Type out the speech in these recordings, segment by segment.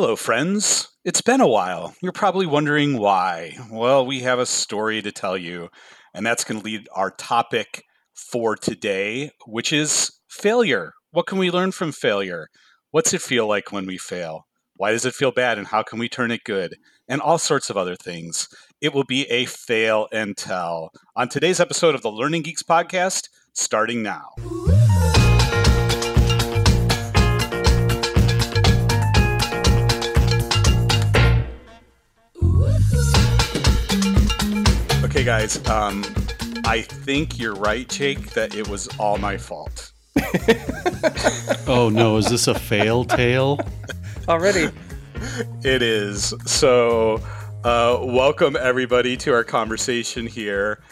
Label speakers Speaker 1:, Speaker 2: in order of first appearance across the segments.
Speaker 1: Hello, friends. It's been a while. You're probably wondering why. Well, we have a story to tell you, and that's going to lead our topic for today, which is failure. What can we learn from failure? What's it feel like when we fail? Why does it feel bad, and how can we turn it good? And all sorts of other things. It will be a fail and tell on today's episode of the Learning Geeks podcast, starting now. Guys. Um, I think you're right, Jake, that it was all my fault.
Speaker 2: oh no, is this a fail tale?
Speaker 3: Already.
Speaker 1: It is. So, uh, welcome everybody to our conversation here.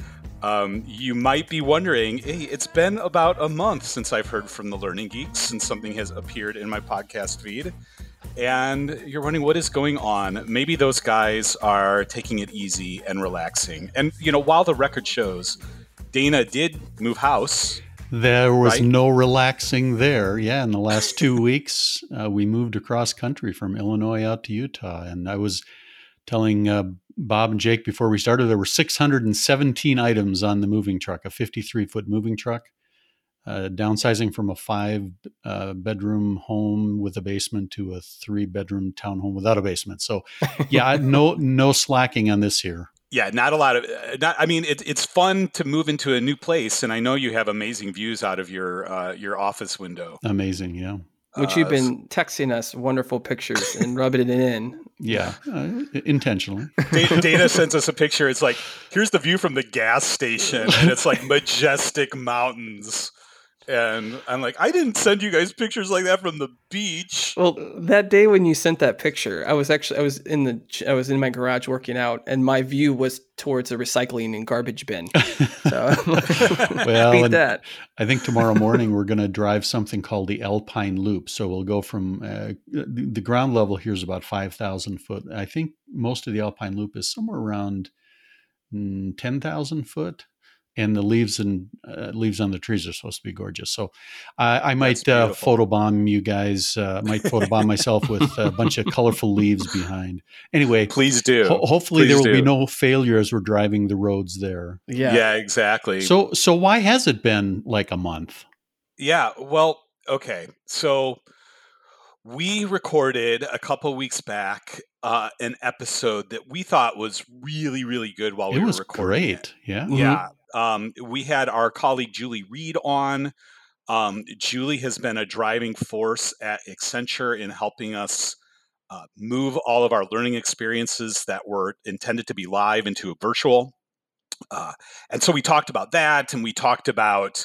Speaker 1: Um, you might be wondering, hey, it's been about a month since I've heard from the Learning Geeks, since something has appeared in my podcast feed and you're wondering what is going on. Maybe those guys are taking it easy and relaxing. And you know, while the record shows, Dana did move house.
Speaker 2: There was right? no relaxing there. Yeah, in the last two weeks, uh, we moved across country from Illinois out to Utah, and I was telling uh, Bob and Jake before we started there were 617 items on the moving truck, a 53 foot moving truck uh, downsizing from a five uh, bedroom home with a basement to a three bedroom townhome without a basement. So, yeah, no no slacking on this here.
Speaker 1: Yeah, not a lot of. Uh, not, I mean, it, it's fun to move into a new place, and I know you have amazing views out of your uh, your office window.
Speaker 2: Amazing, yeah.
Speaker 3: Which you've uh, been texting us wonderful pictures and rubbing it in.
Speaker 2: Yeah, uh, intentionally.
Speaker 1: Data, Dana, sends us a picture. It's like, here's the view from the gas station, and it's like majestic mountains and I'm like, I didn't send you guys pictures like that from the beach.
Speaker 3: Well, that day when you sent that picture, I was actually I was in the I was in my garage working out, and my view was towards a recycling and garbage bin. So,
Speaker 2: well, beat that. I think tomorrow morning we're going to drive something called the Alpine Loop. So we'll go from uh, the ground level here is about five thousand foot. I think most of the Alpine Loop is somewhere around mm, ten thousand foot and the leaves and uh, leaves on the trees are supposed to be gorgeous. So uh, I might uh, photobomb you guys. Uh, might photobomb myself with a bunch of colorful leaves behind. Anyway,
Speaker 1: please do.
Speaker 2: Ho- hopefully please there will do. be no failure as we're driving the roads there.
Speaker 1: Yeah, yeah, exactly.
Speaker 2: So so why has it been like a month?
Speaker 1: Yeah, well, okay, so we recorded a couple weeks back uh, an episode that we thought was really, really good while
Speaker 2: it
Speaker 1: we
Speaker 2: were
Speaker 1: recording.
Speaker 2: Great, it. yeah,
Speaker 1: yeah. Um, we had our colleague Julie Reed on. Um, Julie has been a driving force at Accenture in helping us uh, move all of our learning experiences that were intended to be live into a virtual. Uh, and so we talked about that, and we talked about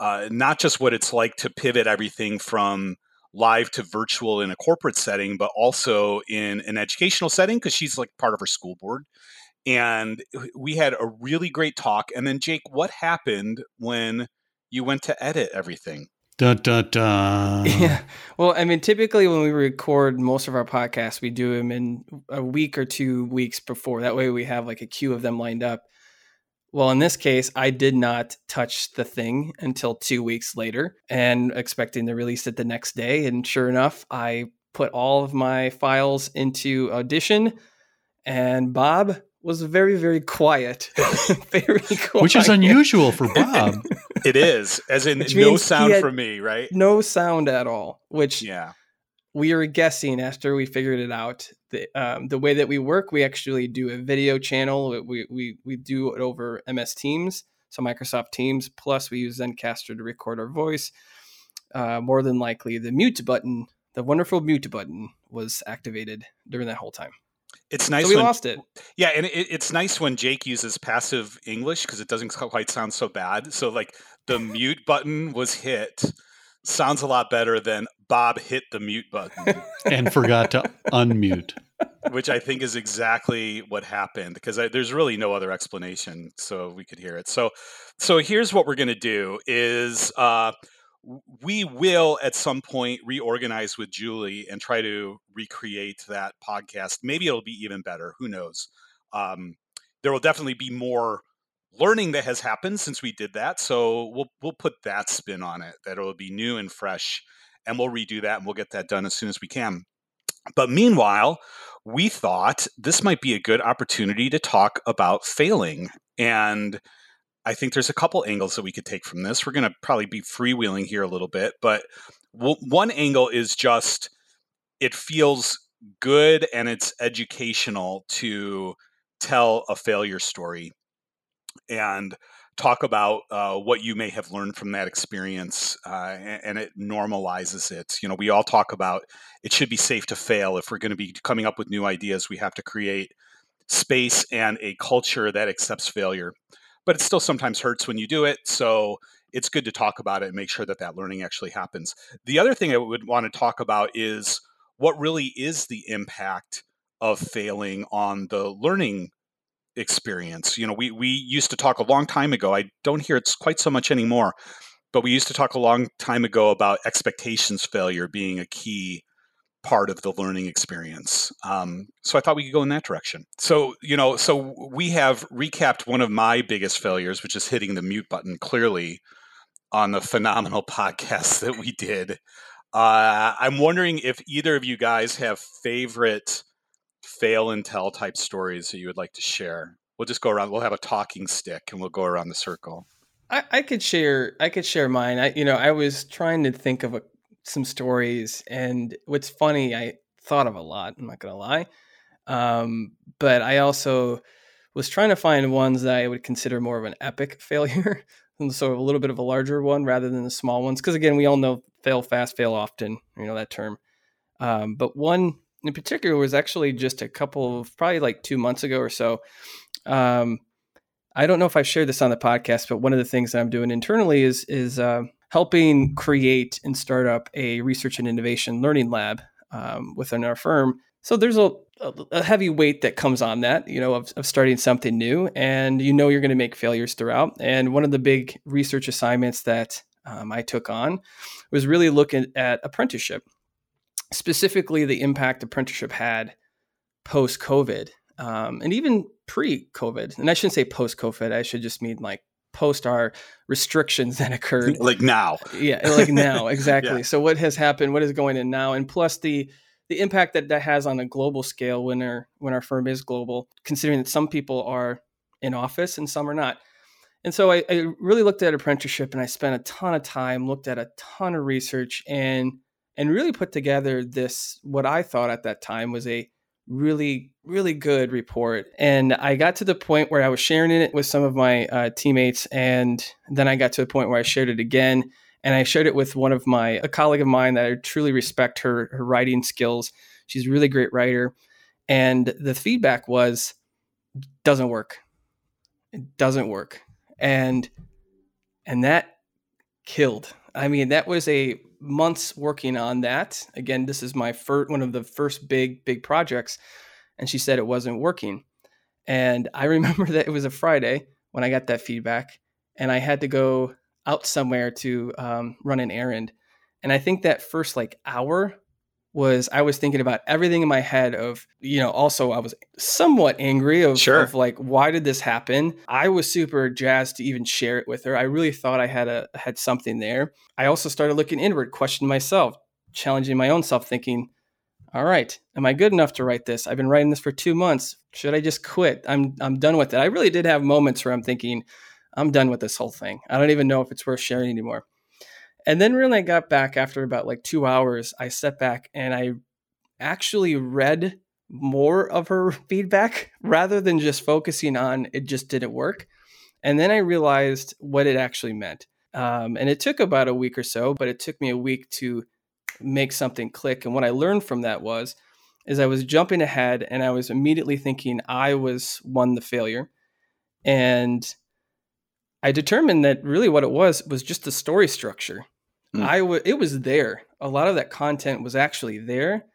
Speaker 1: uh, not just what it's like to pivot everything from live to virtual in a corporate setting, but also in an educational setting because she's like part of her school board and we had a really great talk. And then, Jake, what happened when you went to edit everything?
Speaker 2: Dun, dun, dun.
Speaker 3: Yeah. Well, I mean, typically when we record most of our podcasts, we do them in a week or two weeks before. That way we have like a queue of them lined up. Well, in this case, I did not touch the thing until two weeks later and expecting to release it the next day. And sure enough, I put all of my files into Audition. And Bob, was very very quiet.
Speaker 2: Very quiet which is unusual for bob.
Speaker 1: It is as in which no sound from me right?
Speaker 3: no sound at all which
Speaker 1: yeah.
Speaker 3: we are guessing after we figured it out. The, um, the way that we work we actually do a video channel. We, we, we do it over ms teams so microsoft teams. Plus we use Zencastr to record our voice. Uh, more than likely the mute button the wonderful mute button was activated during that whole time
Speaker 1: it's nice.
Speaker 3: So we
Speaker 1: when,
Speaker 3: lost it.
Speaker 1: Yeah, and it, it's nice when Jake uses passive English because it doesn't quite sound so bad. So like the mute button was hit sounds a lot better than Bob hit the mute button
Speaker 2: and forgot to unmute.
Speaker 1: Which I think is exactly what happened because there's really no other explanation, so we could hear it. So, so here's what we're going to do: is uh, we will at some point reorganize with Julie and try to recreate that podcast. Maybe it'll be even better. Who knows? Um, there will definitely be more learning that has happened since we did that. So we'll we'll put that spin on it. That it'll be new and fresh, and we'll redo that and we'll get that done as soon as we can. But meanwhile, we thought this might be a good opportunity to talk about failing. And I think there's a couple angles that we could take from this. We're going to probably be freewheeling here a little bit, but one angle is just it feels good and it's educational to tell a failure story and talk about uh, what you may have learned from that experience uh, and, and, it normalizes it. You know we all talk about it should be safe to fail. If we're going to be coming up with new ideas we have to create space and a culture that accepts failure but it still sometimes hurts when you do it so it's good to talk about it and make sure that that learning actually happens the other thing i would want to talk about is what really is the impact of failing on the learning experience. You know, we we used to talk a long time ago. I don't hear it quite so much anymore, but we used to talk a long time ago about expectations failure being a key part of the learning experience. Um, so I thought we could go in that direction. So you know, so we have recapped one of my biggest failures, which is hitting the mute button clearly on the phenomenal podcast that we did. Uh, I'm wondering if either of you guys have favorite fail and tell type stories that you would like to share. We'll just go around. We'll have a talking stick and we'll go around the circle.
Speaker 3: I, I could share. I could share mine. I, you know, I was trying to think of a, some stories, and what's funny, I thought of a lot. I'm not gonna lie, um, but I also was trying to find ones that I would consider more of an epic failure, and so a little bit of a larger one rather than the small ones. Because again, we all know fail fast, fail often. You know that term. Um, but one in particular was actually just a couple of probably like two months ago or so. Um, I don't know if I've shared this on the podcast, but one of the things that I'm doing internally is is uh, helping create and start up a research and innovation learning lab um, within our firm. So there's a, a, heavy weight that comes on that, you know, of, of starting something new, and you know you're going to make failures throughout. And one of the big research assignments that um, I took on was really looking at apprenticeship specifically the impact apprenticeship had post COVID um, and even pre COVID. And I shouldn't say post COVID, I should just mean like post our restrictions that occurred.
Speaker 1: Like now.
Speaker 3: Yeah, like now, exactly. yeah. So what has happened, what is going in now, and plus the the impact that that has on a global scale when our when our firm is global, considering that some people are in office and some are not. And so I, I really looked at apprenticeship and I spent a ton of time, looked at a ton of research, and and really put together this what I thought at that time was a really really good report. And i got to the point where i was sharing it with some of my uh, teammates and then i got to the point where i shared it again and i shared it with one of my a colleague of mine that i truly respect her her writing skills. She's a really great writer and the feedback was doesn't work. It doesn't work. And and that killed. I mean that was a months working on that. Again, this is my first one of the first big big projects, and she said it wasn't working. And I remember that it was a Friday when I got that feedback, and I had to go out somewhere to um, run an errand. And I think that first like hour was I was thinking about everything in my head of, you know, also I was somewhat angry of, sure. of like, why did this happen? I was super jazzed to even share it with her. I really thought I had a had something there. I also started looking inward, questioning myself, challenging my own self, thinking, all right, am I good enough to write this? I've been writing this for two months. Should I just quit? I'm I'm done with it. I really did have moments where I'm thinking, I'm done with this whole thing. I don't even know if it's worth sharing anymore. And then when I got back after about like two hours, I stepped back and I actually read more of her feedback rather than just focusing on it just didn't work. And then I realized what it actually meant. Um, and it took about a week or so, but it took me a week to make something click. And what I learned from that was, is I was jumping ahead and I was immediately thinking I was one the failure. And I determined that really what it was was just the story structure. Mm. I w- it was there. A lot of that content was actually there.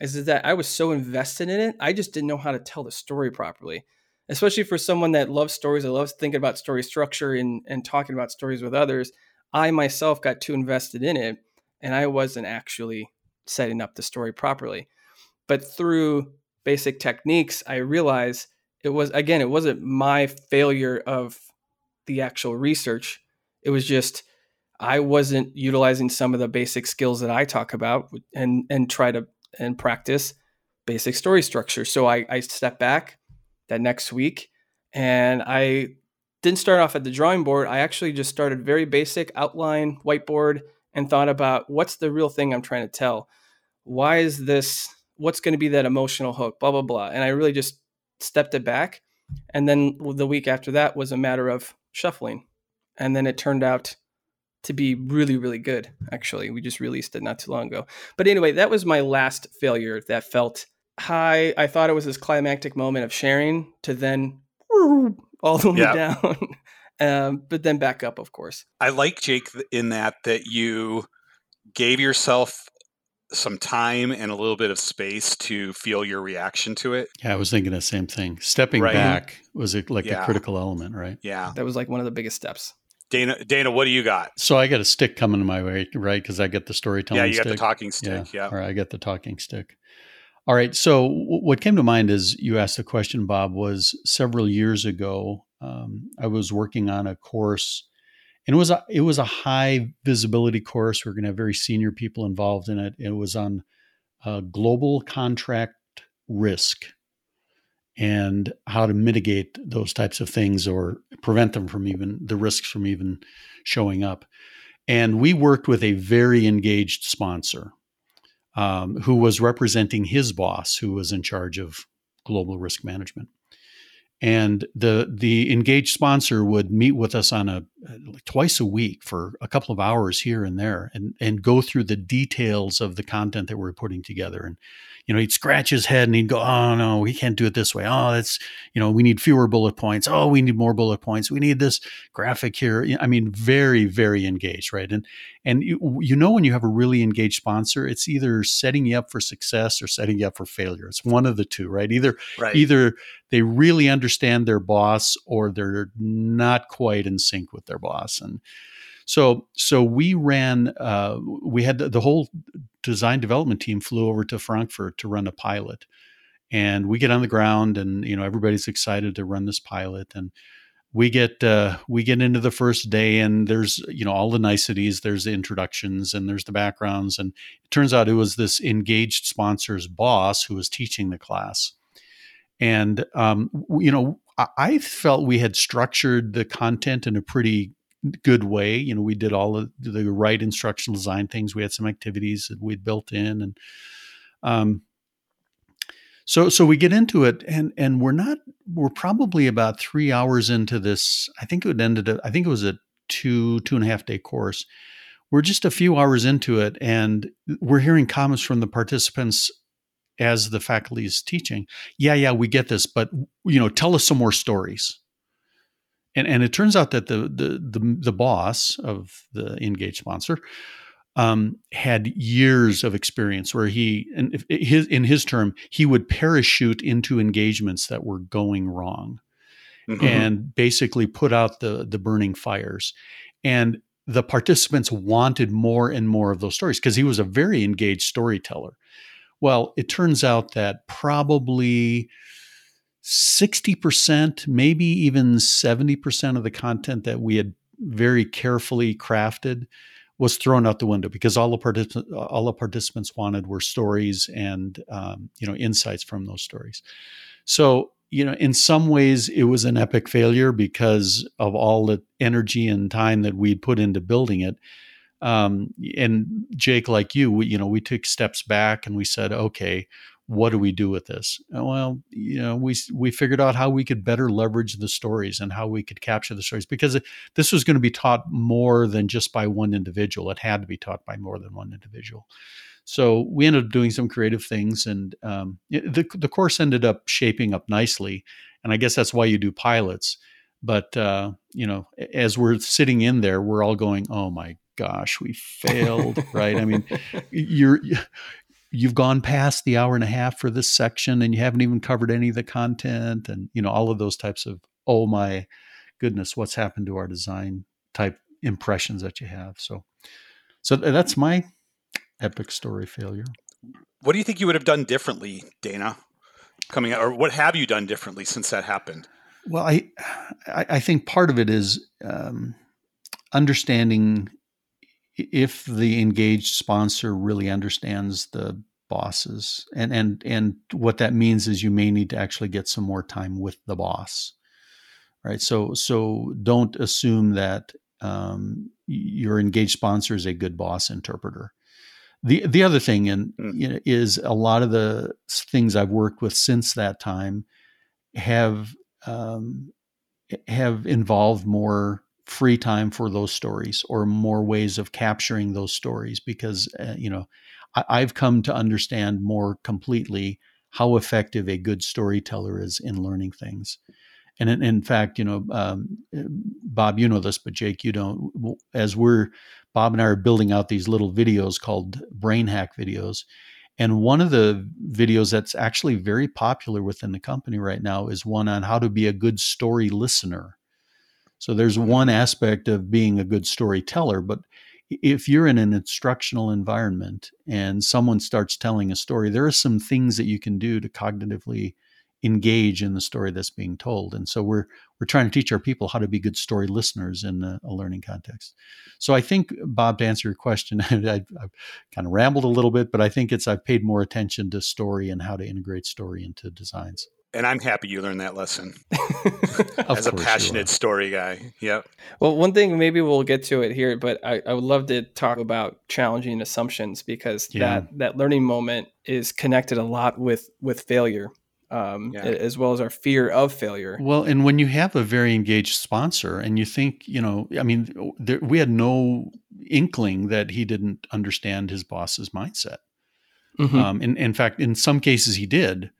Speaker 3: Is that I was so invested in it, I just didn't know how to tell the story properly. Especially for someone that loves stories, I love thinking about story structure and, and talking about stories with others. I myself got too invested in it and I wasn't actually setting up the story properly. But through basic techniques, I realized it was, again, it wasn't my failure of the actual research. It was just I wasn't utilizing some of the basic skills that I talk about and and try to and practice basic story structure. So I, I stepped back that next week and I didn't start off at the drawing board. I actually just started very basic outline, whiteboard, and thought about what's the real thing I'm trying to tell? Why is this? What's going to be that emotional hook? Blah, blah, blah. And I really just stepped it back. And then the week after that was a matter of shuffling. And then it turned out to be really, really good, actually. We just released it not too long ago. But anyway, that was my last failure that felt high. I thought it was this climactic moment of sharing to then all the way yeah. down. um, but then back up, of course.
Speaker 1: I like Jake in that that you gave yourself some time and a little bit of space to feel your reaction to it.
Speaker 2: Yeah, I was thinking the same thing. Stepping right. back was a, like yeah. a critical element, right?
Speaker 1: Yeah,
Speaker 3: that was like one of the biggest steps.
Speaker 1: Dana, Dana, what do you got?
Speaker 2: So I got a stick coming my way, right? Because I get the storytelling.
Speaker 1: Yeah, you
Speaker 2: stick.
Speaker 1: got the talking stick. Yeah,
Speaker 2: yeah. or I get the talking stick. All right. So what came to mind as you asked the question, Bob, was several years ago. Um, I was working on a course, and it was a it was a high visibility course. We are going to have very senior people involved in it. It was on uh, global contract risk and how to mitigate those types of things or prevent them from even the risks from even showing up. And we worked with a very engaged sponsor um, who was representing his boss, who was in charge of global risk management. And the the engaged sponsor would meet with us on a twice a week for a couple of hours here and there, and and go through the details of the content that we're putting together. And you know, he'd scratch his head and he'd go, "Oh no, we can't do it this way. Oh, that's you know, we need fewer bullet points. Oh, we need more bullet points. We need this graphic here." I mean, very, very engaged, right? And and you, you know, when you have a really engaged sponsor, it's either setting you up for success or setting you up for failure. It's one of the two, right? Either right. either they really understand their boss or they're not quite in sync with their boss, and so so we ran uh, we had the, the, whole design development team flew over to Frankfurt to run a pilot. And we get on the ground and you know everybody's excited to run this pilot. And we get uh, we get into the first day and there's you know all the niceties there's the introductions and there's the backgrounds. And it turns out it was this engaged sponsor's boss who was teaching the class. And um, you know I felt we had structured the content in a pretty good way. You know, we did all of the right instructional design things. We had some activities that we'd built in, and um, so so we get into it, and and we're not. We're probably about three hours into this. I think it would ended. Up, I think it was a two two and a half day course. We're just a few hours into it, and we're hearing comments from the participants as the faculty is teaching. Yeah, yeah, we get this, but you know, tell us some more stories and and it turns out that the the the, the boss of the engaged sponsor um, had years of experience where he in his in his term he would parachute into engagements that were going wrong mm-hmm. and basically put out the the burning fires and the participants wanted more and more of those stories because he was a very engaged storyteller well it turns out that probably 60%, maybe even 70% of the content that we had very carefully crafted was thrown out the window because all the participants all the participants wanted were stories and um, you know insights from those stories. So you know, in some ways, it was an epic failure because of all the energy and time that we'd put into building it. Um, and Jake, like you, we, you know, we took steps back and we said, okay, what do we do with this? Uh, well, you know, we we figured out how we could better leverage the stories and how we could capture the stories because this was going to be taught more than just by one individual. It had to be taught by more than one individual. So we ended up doing some creative things, and um, the the course ended up shaping up nicely. And I guess that's why you do pilots. But uh, you know, as we're sitting in there, we're all going, "Oh my gosh, we failed!" right? I mean, you're you've gone past the hour and a half for this section and you haven't even covered any of the content and you know all of those types of oh my goodness what's happened to our design type impressions that you have. So so that's my epic story failure.
Speaker 1: What do you think you would have done differently dana coming out or what have you done differently since that happened?
Speaker 2: Well i i think part of it is um, understanding if the engaged sponsor really understands the bosses, and and and what that means is you may need to actually get some more time with the boss, right? So so don't assume that um, your engaged sponsor is a good boss interpreter. The the other thing and mm. you know, is a lot of the things I've worked with since that time have um, have involved more free time for those stories or more ways of capturing those stories because uh, you know I, have come to understand more completely how effective a good storyteller is in learning things. And in, in fact you know um, bob you know this but jake you don't as we're bob and i are building out these little videos called brain hack videos and one of the videos that's actually very popular within the company right now is one on how to be a good story listener so there's one aspect of being a good storyteller, but if you're in an instructional environment and someone starts telling a story, there are some things that you can do to cognitively engage in the story that's being told. And so we're we're trying to teach our people how to be good story listeners in a, a learning context. So I think Bob, to answer your question, I, have kind of rambled a little bit, but I think it's I've paid more attention to story and how to integrate story into designs
Speaker 1: and I'm happy you learned that lesson as a passionate story guy. Yep.
Speaker 3: Well, one thing maybe we'll get to it here, but I, I would love to talk about challenging assumptions because yeah. that that learning moment is connected a lot with with failure. Um, yeah. as well as our fear of failure.
Speaker 2: Well, and when you have a very engaged sponsor and you think, you know, I mean, there, we had no inkling that he didn't understand his boss's mindset. Mm-hmm. Um, in, in fact, in some cases he did,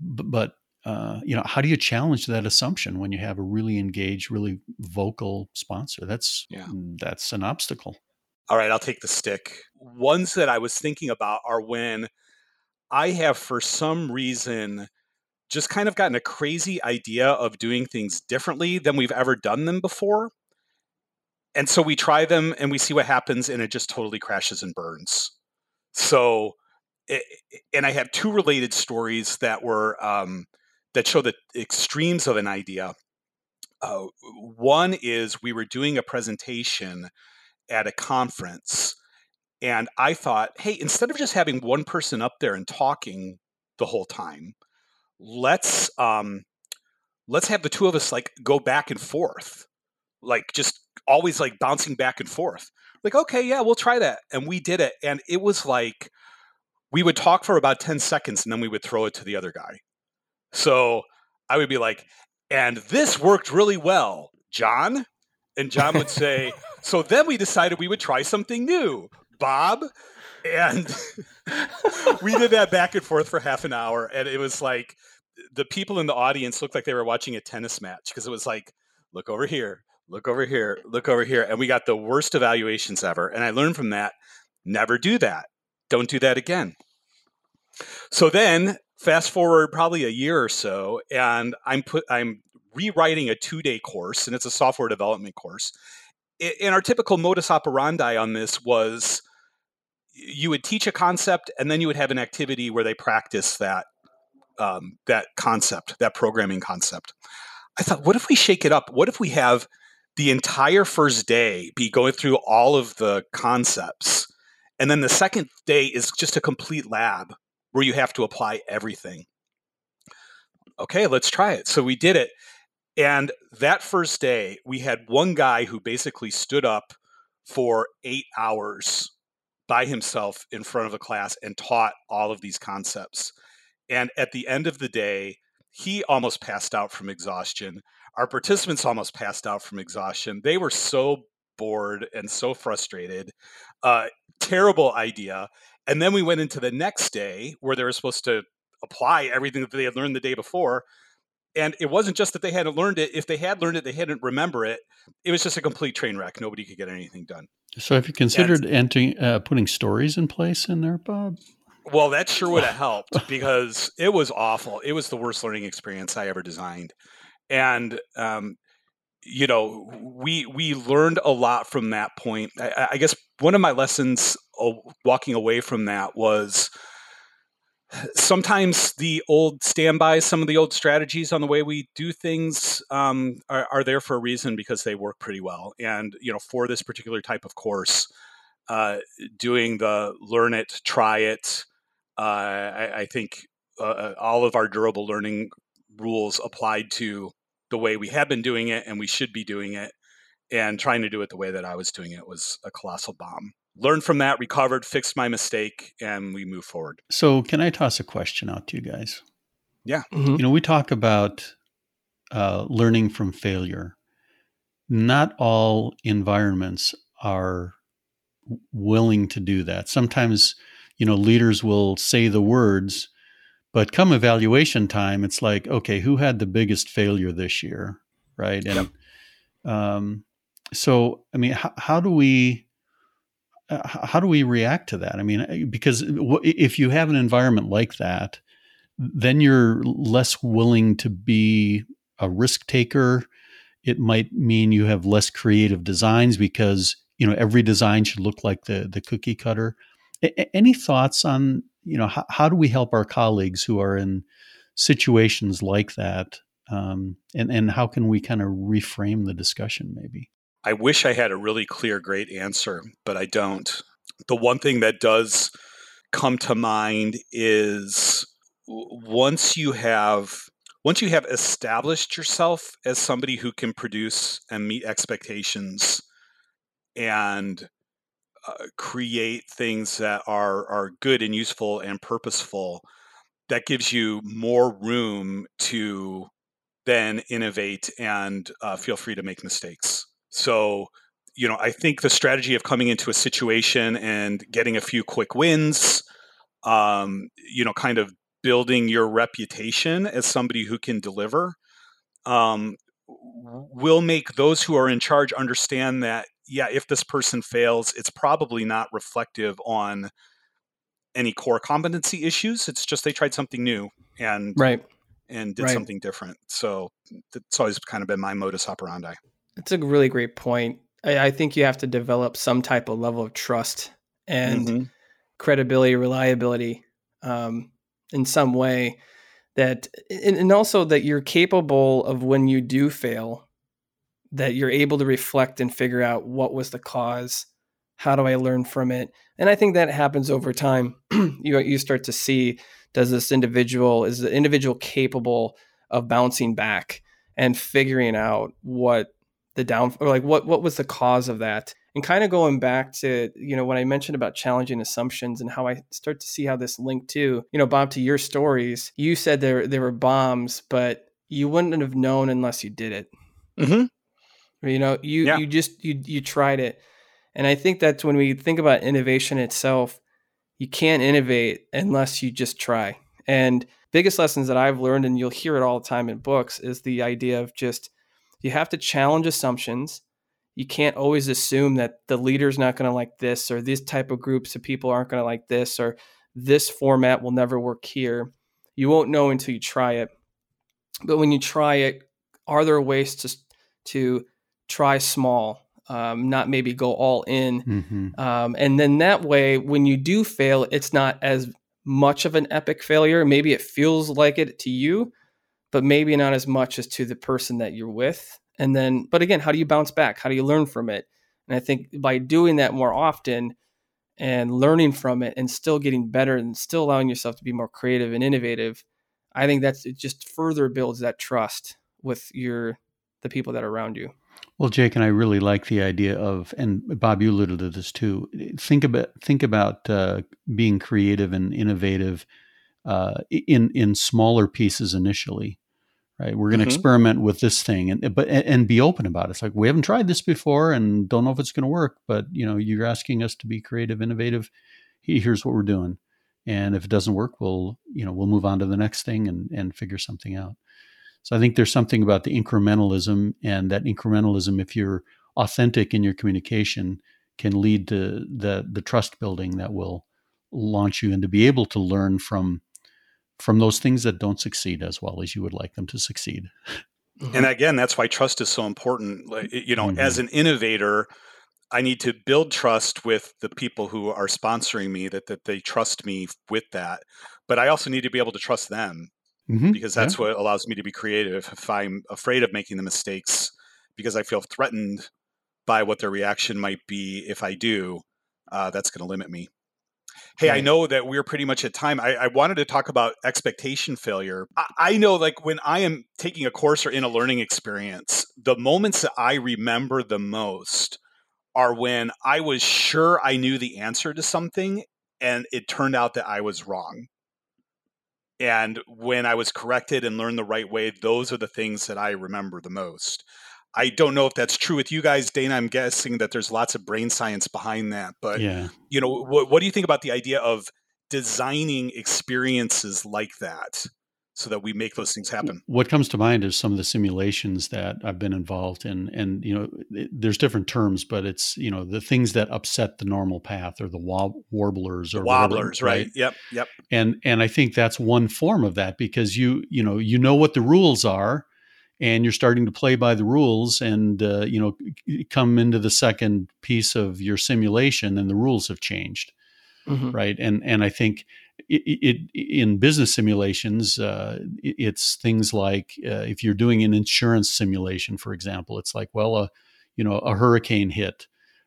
Speaker 2: but uh, you know, how do you challenge that assumption when you have a really engaged, really vocal sponsor? That's yeah. that's an obstacle.
Speaker 1: All right, I'll take the stick. Ones that I was thinking about are when I have, for some reason, just kind of gotten a crazy idea of doing things differently than we've ever done them before. And so we try them and we see what happens, and it just totally crashes and burns. So, it, and I have two related stories that were um, that show the extremes of an idea. Uh, one is we were doing a presentation at a conference, and I thought, hey, instead of just having one person up there and talking the whole time, let's um, let's have the two of us like go back and forth, like just always like bouncing back and forth. Like, okay, yeah, we'll try that, and we did it, and it was like we would talk for about 10 seconds and then we would throw it to the other guy so I would be like, and this worked really well, John. And John would say, so then we decided we would try something new, Bob. And we did that back and forth for half an hour. And it was like the people in the audience looked like they were watching a tennis match because it was like, look over here, look over here, look over here. And we got the worst evaluations ever. And I learned from that never do that. Don't do that again. So then fast forward probably a year or so and i'm put i'm rewriting a two day course and it's a software development course. And our typical modus operandi on this was you would teach a concept and then you would have an activity where they practice that um, that concept that programming concept. I thought what if we shake it up? What if we have the entire first day be going through all of the concepts and then the second day is just a complete lab where you have to apply everything. Okay, let's try it. So we did it. And that first day, we had one guy who basically stood up for eight hours by himself in front of a class and taught all of these concepts. And at the end of the day, he almost passed out from exhaustion. Our participants almost passed out from exhaustion. They were so bored and so frustrated. Uh, terrible idea. And then we went into the next day where they were supposed to apply everything that they had learned the day before. And it wasn't just that they hadn't learned it. If they had learned it, they hadn't remember it. It was just a complete train wreck. Nobody could get anything done.
Speaker 2: So have you considered and, entering, uh, putting stories in place in there, Bob?
Speaker 1: Well, that sure would have helped because it was awful. It was the worst learning experience I ever designed. And um, you know, we we learned a lot from that point. I, I guess one of my lessons walking away from that was sometimes the old standbys, some of the old strategies on the way we do things um, are, are, there for a reason because they work pretty well. And you know, for this particular type of course, uh, doing the learn it, try it, Uh, I, I, think uh, uh, all of our durable learning rules applied to the way we have been doing it and we should be doing it. And trying to do it the way that I was doing it was a colossal bomb. Learned from that, recovered, fixed my mistake, and we move forward.
Speaker 2: So, can I toss a question out to you guys?
Speaker 1: Yeah.
Speaker 2: Mm-hmm. You know, we talk about uh, learning from failure. Not all environments are willing to do that. Sometimes, you know, leaders will say the words, but come evaluation time, it's like, okay, who had the biggest failure this year, right? And um, so, I mean, how, how do we? Uh, how do we react to that? I mean, because if you have an environment like that, then you're less willing to be a risk taker. It might mean you have less creative designs because you know every design should look like the the cookie cutter. A- any thoughts on you know how, how do we help our colleagues who are in situations like that, um, and and how can we kind of reframe the discussion maybe?
Speaker 1: I wish I had a really clear, great answer, but I don't. The one thing that does come to mind is once you have once you have established yourself as somebody who can produce and meet expectations and uh, create things that are are good and useful and purposeful that gives you more room to then innovate and uh, feel free to make mistakes. So you know i think the strategy of coming into a situation and getting a few quick wins um, you know kind of building your reputation as somebody who can deliver um, will make those who are in charge understand that yeah, if this person fails, it's probably not reflective on any core competency issues. It's just they tried something new and
Speaker 3: right
Speaker 1: and did right. something different. So it's always kind of been my modus operandi.
Speaker 3: It's a really great point. I, I think you have to develop some type of level of trust and mm-hmm. credibility, reliability um, in some way that, and, and also that you're capable of when you do fail that you're able to reflect and figure out what was the cause how do i learn from it? And i think that happens over time. You you start to see does this individual is the individual capable of bouncing back and figuring out what the down or like what what was the cause of that? And kind of going back to you know when i mentioned about challenging assumptions and how i start to see how this linked to you know bob to your stories you said there there were bombs but you wouldn't have known unless you did it.
Speaker 1: Mm-hmm.
Speaker 3: You know, you yeah. you just you you tried it. And I think that's when we think about innovation itself, you can't innovate unless you just try. And biggest lessons that I've learned and you'll hear it all the time in books is the idea of just you have to challenge assumptions. You can't always assume that the leader's not going to like this or these type of groups of people aren't going to like this or this format will never work here. You won't know until you try it. But when you try it, are there ways to to try small, um, not maybe go all in. Mm-hmm. Um, and then that way, when you do fail, it's not as much of an epic failure. Maybe it feels like it to you, but maybe not as much as to the person that you're with. And then, but again, how do you bounce back? How do you learn from it? And I think by doing that more often and learning from it and still getting better and still allowing yourself to be more creative and innovative, I think that's it just further builds that trust with your the people that are around you.
Speaker 2: Well, Jake and I really like the idea of, and Bob, you alluded to this too. Think about think about uh, being creative and innovative uh, in in smaller pieces initially. Right, we're going to mm-hmm. experiment with this thing, and but and be open about it. It's like we haven't tried this before, and don't know if it's going to work. But you know, you're asking us to be creative, innovative. Here's what we're doing, and if it doesn't work, we'll you know we'll move on to the next thing and and figure something out. So I think there's something about the incrementalism, and that incrementalism, if you're authentic in your communication, can lead to the the trust building that will launch you and to be able to learn from from those things that don't succeed as well as you would like them to succeed.
Speaker 1: Mm-hmm. And again, that's why trust is so important. Like, you know, mm-hmm. as an innovator, I need to build trust with the people who are sponsoring me that that they trust me with that. But I also need to be able to trust them mm-hmm. because that's yeah. what allows me to be creative. If I'm afraid of making the mistakes because I feel threatened by what their reaction might be if I do, uh, that's going to limit me. Hey, right. I know that we're pretty much at time. I, I wanted to talk about expectation failure. I, I, know, like, when I am taking a course or in a learning experience, the moments that I remember the most are when I was sure I knew the answer to something and it turned out that I was wrong. And when I was corrected and learned the right way, those are the things that I remember the most. I don't know if that's true with you guys, Dana. I'm guessing that there's lots of brain science behind that. But yeah. you know, what, what do you think about the idea of designing experiences like that? So that we make those things happen.
Speaker 2: What comes to mind is some of the simulations that I've been involved in, and you know, it, there's different terms, but it's you know the things that upset the normal path, or the warblers, or
Speaker 1: the wobblers, whatever, right? right? Yep, yep.
Speaker 2: And and I think that's one form of that because you you know you know what the rules are, and you're starting to play by the rules and uh, you know come into the second piece of your simulation and the rules have changed mm-hmm. right and and i think it, it in business simulations uh, it's things like uh, if you're doing an insurance simulation for example it's like well a you know a hurricane hit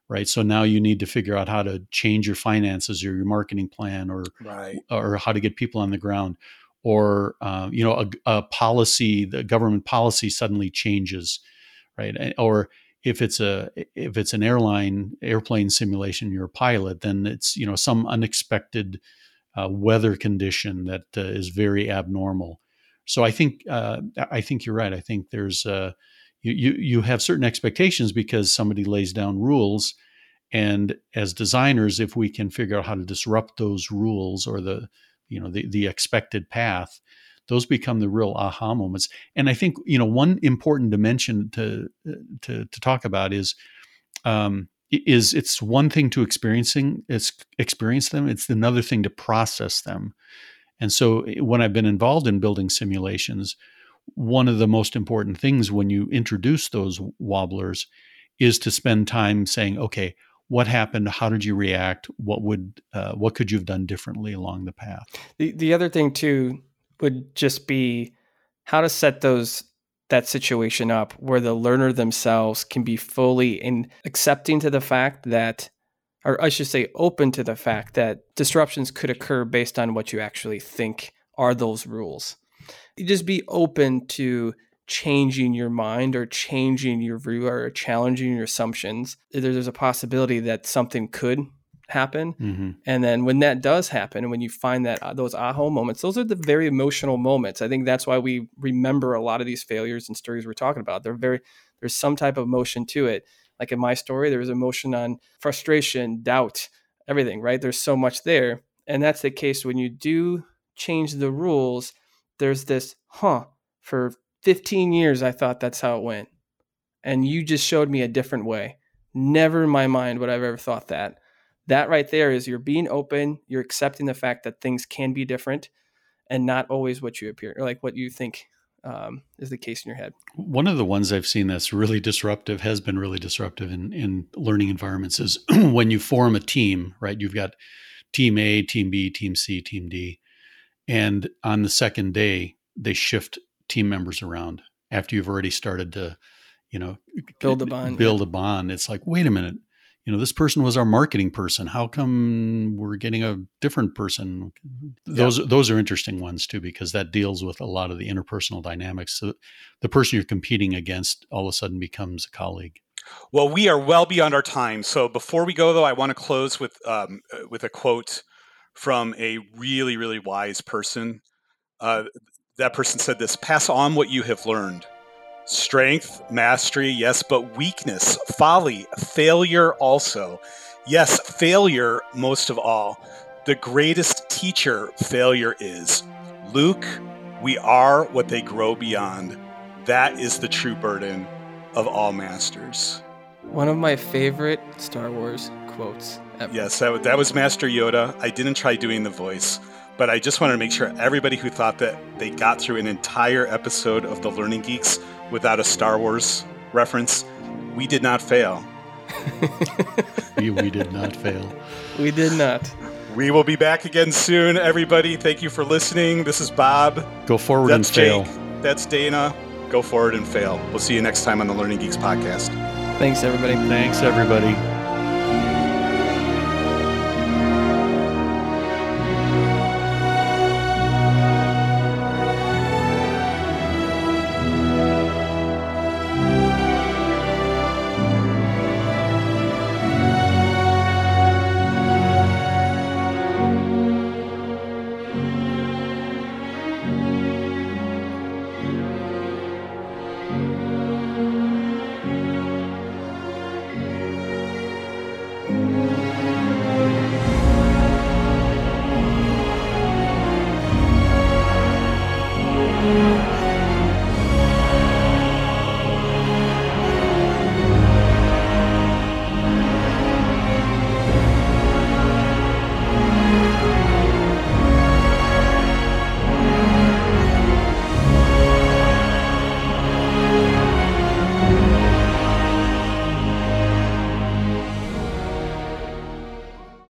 Speaker 2: right? So now you need to figure out how to change your finances or your marketing plan or right. or how to get people on the ground. Or uh, you know a, a, policy the government policy suddenly changes right? Or if it's a if it's an airline airplane simulation you're a pilot then it's you know some unexpected uh, weather condition that uh, is very abnormal. So i think uh, i think you're right. I think there's uh, you you have certain expectations because somebody lays down rules. And as designers if we can figure out how to disrupt those rules or the you know the the expected path those become the real aha moments. And i think you know one important dimension to to to talk about is um is it's one thing to experiencing it's experience them it's another thing to process them. And so eh, when i've been involved in building simulations one of the most important things when you introduce those wobblers is to spend time saying okay what happened? How did you react? What would uh, what could you have done differently along the path?
Speaker 3: The, the other thing too would just be how to set those that situation up where the learner themselves can be fully in accepting to the fact that or I should say open to the fact that disruptions could occur based on what you actually think are those rules. You just be open to changing your mind or changing your view or challenging your assumptions. There's a possibility that something could happen. Mm-hmm. And then when that does happen, and when you find that uh, those aha moments, those are the very emotional moments. I think that's why we remember a lot of these failures and stories we're talking about. They're very there's some type of emotion to it. Like in my story, there's emotion on frustration, doubt, everything, right? There's so much there. And that's the case when you do change the rules, there's this, huh, for 15 years, I thought that's how it went. And you just showed me a different way. Never in my mind would I've ever thought that. That right there is you're being open, you're accepting the fact that things can be different and not always what you appear, or like what you think um, is the case in your head.
Speaker 2: One of the ones I've seen that's really disruptive, has been really disruptive in, in learning environments is when you form a team, right? You've got team A, team B, team C, team D. And on the second day, they shift team members around after you've already started to, you know,
Speaker 3: build a bond.
Speaker 2: Build a bond. It's like, wait a minute, you know, this person was our marketing person. How come we're getting a different person? Those yeah. those are interesting ones too because that deals with a lot of the interpersonal dynamics. So the person you're competing against all of a sudden becomes a colleague.
Speaker 1: Well, we are well beyond our time. So before we go, though, I want to close with um, with a quote from a really really wise person. Uh, that person said this pass on what you have learned. Strength, mastery, yes, but weakness, folly, failure also. Yes, failure most of all. The greatest teacher failure is. Luke, we are what they grow beyond. That is the true burden of all masters.
Speaker 3: One of my favorite Star Wars quotes
Speaker 1: ever. Yes, that, that was Master Yoda. I didn't try doing the voice. But I just wanted to make sure everybody who thought that they got through an entire episode of The Learning Geeks without a Star Wars reference, we did not fail.
Speaker 2: we, we did not fail.
Speaker 3: We did not.
Speaker 1: We will be back again soon, everybody. Thank you for listening. This is Bob.
Speaker 2: Go forward
Speaker 1: That's
Speaker 2: and fail.
Speaker 1: Jake. That's Dana. Go forward and fail. We'll see you next time on the Learning Geeks podcast.
Speaker 3: Thanks, everybody.
Speaker 2: Thanks, everybody.